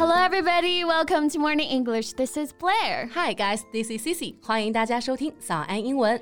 Hello, everybody. Welcome to Morning English. This is Blair. Hi, guys. This is Cici. 欢迎大家收听早安英文。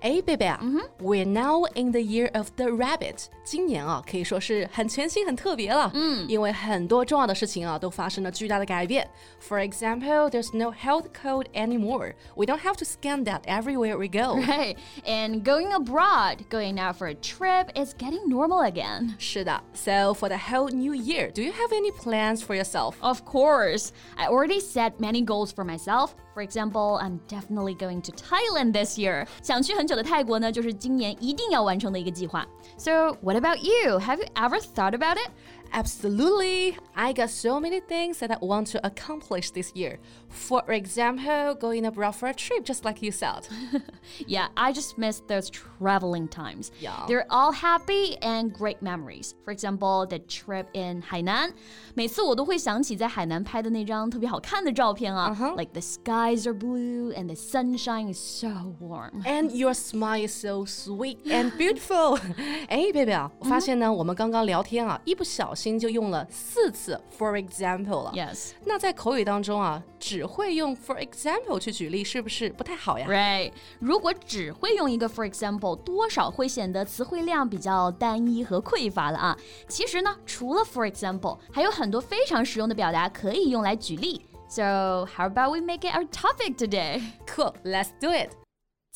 哎，baby 啊、mm hmm.，We're now in the year of the rabbit。今年啊，可以说是很全新、很特别了。嗯，因为很多重要的事情啊，都发生了巨大的改变。For example, there's no health code anymore. We don't have to scan that everywhere we go. Right, and going abroad, going out for a trip is getting normal again. 是的。So for the whole new year, do you have any plans for yourself? Of course. I already set many goals for myself. For example, I'm definitely going to Thailand this year. 想去很久的泰国呢，就是今年一定要完成的一个计划。So, what about you? Have you ever thought about it? Absolutely. I got so many things that I want to accomplish this year. For example, going abroad for a trip, just like you said. yeah, I just miss those traveling times. Yeah. They're all happy and great memories. For example, the trip in Hainan. 每次我都会想起在海南拍的那张特别好看的照片啊。Uh -huh. Like the skies are blue and the sunshine is so warm. And your smile is so sweet and beautiful. 哎，baby 啊，我发现呢，我们刚刚聊天啊，一不小 心就用了四次 for example 了。Yes，那在口语当中啊，只会用 for example 去举例，是不是不太好呀？Right，如果只会用一个 for example，多少会显得词汇量比较单一和匮乏了啊。其实呢，除了 for example，还有很多非常实用的表达可以用来举例。So how about we make it our topic today? Cool, let's do it.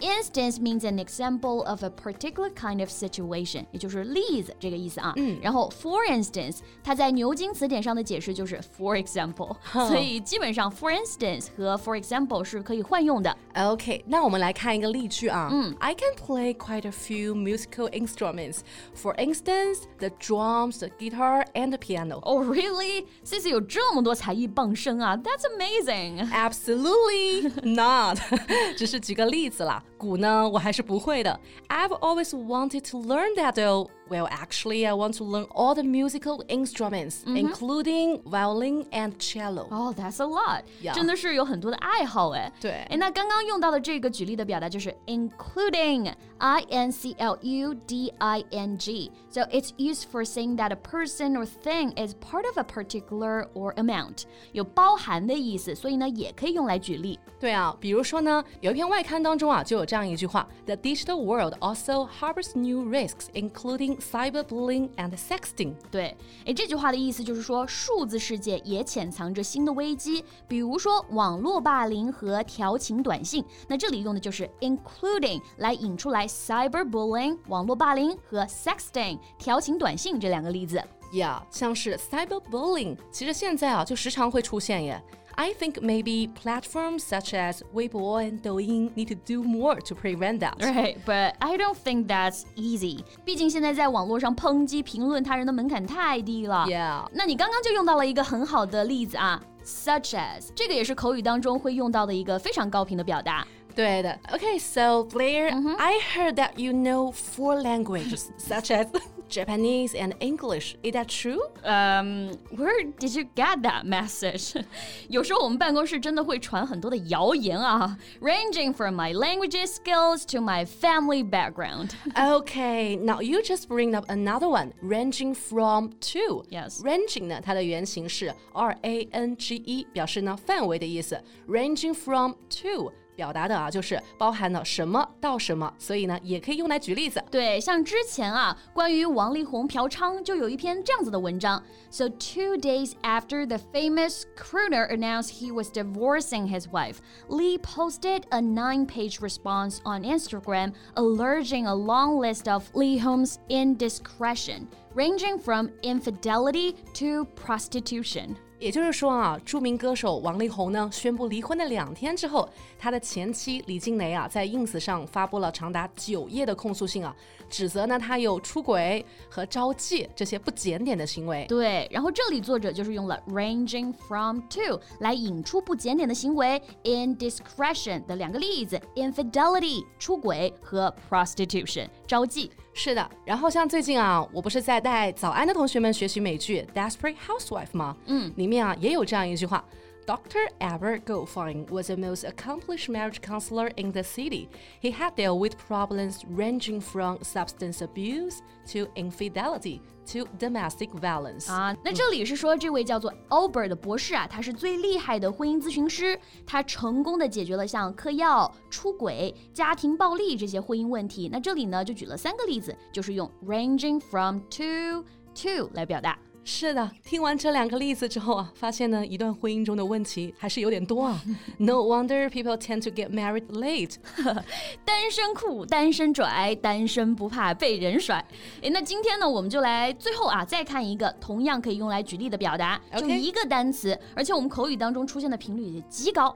Instance means an example of a particular kind of situation，也就是例子这个意思啊。嗯，然后 for instance，它在牛津词典上的解释就是 for example，所以基本上 for instance 和 for example 是可以换用的。OK，那我们来看一个例句啊。嗯，I can play quite a few musical instruments. For instance, the drums, the guitar, and the piano. Oh, really? Cici 有这么多才艺傍身啊？That's amazing. Absolutely not，只是举个例子啦。 鼓呢，我还是不会的。I've always wanted to learn that though. Well, actually, I want to learn all the musical instruments, mm -hmm. including violin and cello. Oh, that's a lot. Yeah. 真的是有很多的爱好哎。对。哎，那刚刚用到的这个举例的表达就是 including, I N C L U D I N G. So it's used for saying that a person or thing is part of a particular or amount. 有包含的意思，所以呢也可以用来举例。对啊，比如说呢，有一篇外刊当中啊就有这样一句话：The digital world also harbors new risks, including cyberbullying and sexting。对，哎，这句话的意思就是说，数字世界也潜藏着新的危机，比如说网络霸凌和调情短信。那这里用的就是 including 来引出来 cyberbullying 网络霸凌和 sexting 调情短信这两个例子。Yeah，像是 cyberbullying，其实现在啊就时常会出现耶。I think maybe platforms such as Weibo and Douyin need to do more to prevent that. Right, but I don't think that's easy. 毕竟现在在网络上抨击、评论他人的门槛太低了。Yeah. 那你刚刚就用到了一个很好的例子啊，such as 这个也是口语当中会用到的一个非常高频的表达。 对的。Okay, so Blair, mm -hmm. I heard that you know four languages such as Japanese and English. Is that true? Um, where did you get that message? 有时候我们办公室真的会传很多的谣言啊，ranging from my language skills to my family background. okay, now you just bring up another one, ranging from to. Yes. Ranging 呢，它的原型是 R A N G E，表示呢范围的意思。Ranging from to 表达的啊，就是包含了什么到什么，所以呢，也可以用来举例子。对，像之前啊，关于王力宏嫖娼就有一篇这样子的文章。So two days after the famous crooner announced he was divorcing his wife, Lee posted a nine-page response on Instagram, alleging a long list of Leehom's indiscretion, ranging from infidelity to prostitution. 也就是说啊，著名歌手王力宏呢宣布离婚的两天之后，他的前妻李静蕾啊在 ins 上发布了长达九页的控诉信啊，指责呢他有出轨和招妓这些不检点的行为。对，然后这里作者就是用了 ranging from to 来引出不检点的行为，indiscretion 的两个例子，infidelity 出轨和 prostitution 招妓。是的，然后像最近啊，我不是在带早安的同学们学习美剧《Desperate Housewife》吗？嗯，里面啊也有这样一句话。Dr. Albert Goldfein was the most accomplished marriage counselor in the city. He had dealt with problems ranging from substance abuse to infidelity to domestic violence. 啊，那这里是说这位叫做 Albert 的博士啊，他是最厉害的婚姻咨询师，他成功的解决了像嗑药、出轨、家庭暴力这些婚姻问题。那这里呢就举了三个例子，就是用 ranging from to to 来表达。 是的，听完这两个例子之后啊，发现呢，一段婚姻中的问题还是有点多啊。No wonder people tend to get married late。单身酷，单身拽，单身不怕被人甩。诶，那今天呢，我们就来最后啊，再看一个同样可以用来举例的表达，就一个单词，而且我们口语当中出现的频率也极高。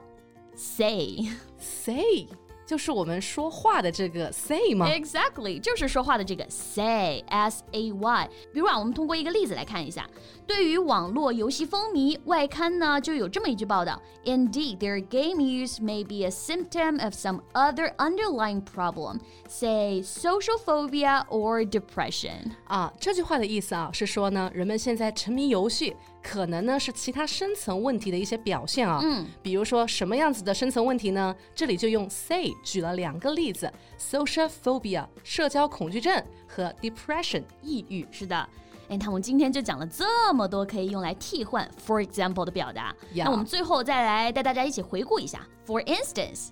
Say，say。就是我们说话的这个 say 吗？Exactly，就是说话的这个 say，s a y。比如啊，我们通过一个例子来看一下。对于网络游戏风靡，外刊呢就有这么一句报道：Indeed, their game use may be a symptom of some other underlying problem, say social phobia or depression。啊，这句话的意思啊是说呢，人们现在沉迷游戏， 可能呢是其他深层问题的一些表现啊。嗯，比如说什么样子的深层问题呢？这里就用 say 举了两个例子：social phobia 社交恐惧症和 depression 抑郁。是的。哎，那我们今天就讲了这么多可以用来替换 for example 的表达。那我们最后再来带大家一起回顾一下。For instance,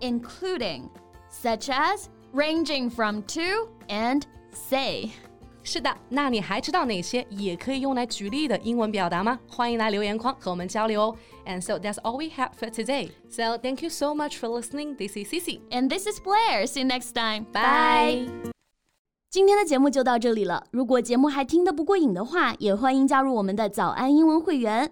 including, such as, ranging from to and say。 是的，那你还知道哪些也可以用来举例的英文表达吗？欢迎来留言框和我们交流哦。And so that's all we have for today. So thank you so much for listening. This is Cici. And this is Blair. See you next time. Bye. 今天的节目就到这里了。如果节目还听得不过瘾的话，也欢迎加入我们的早安英文会员。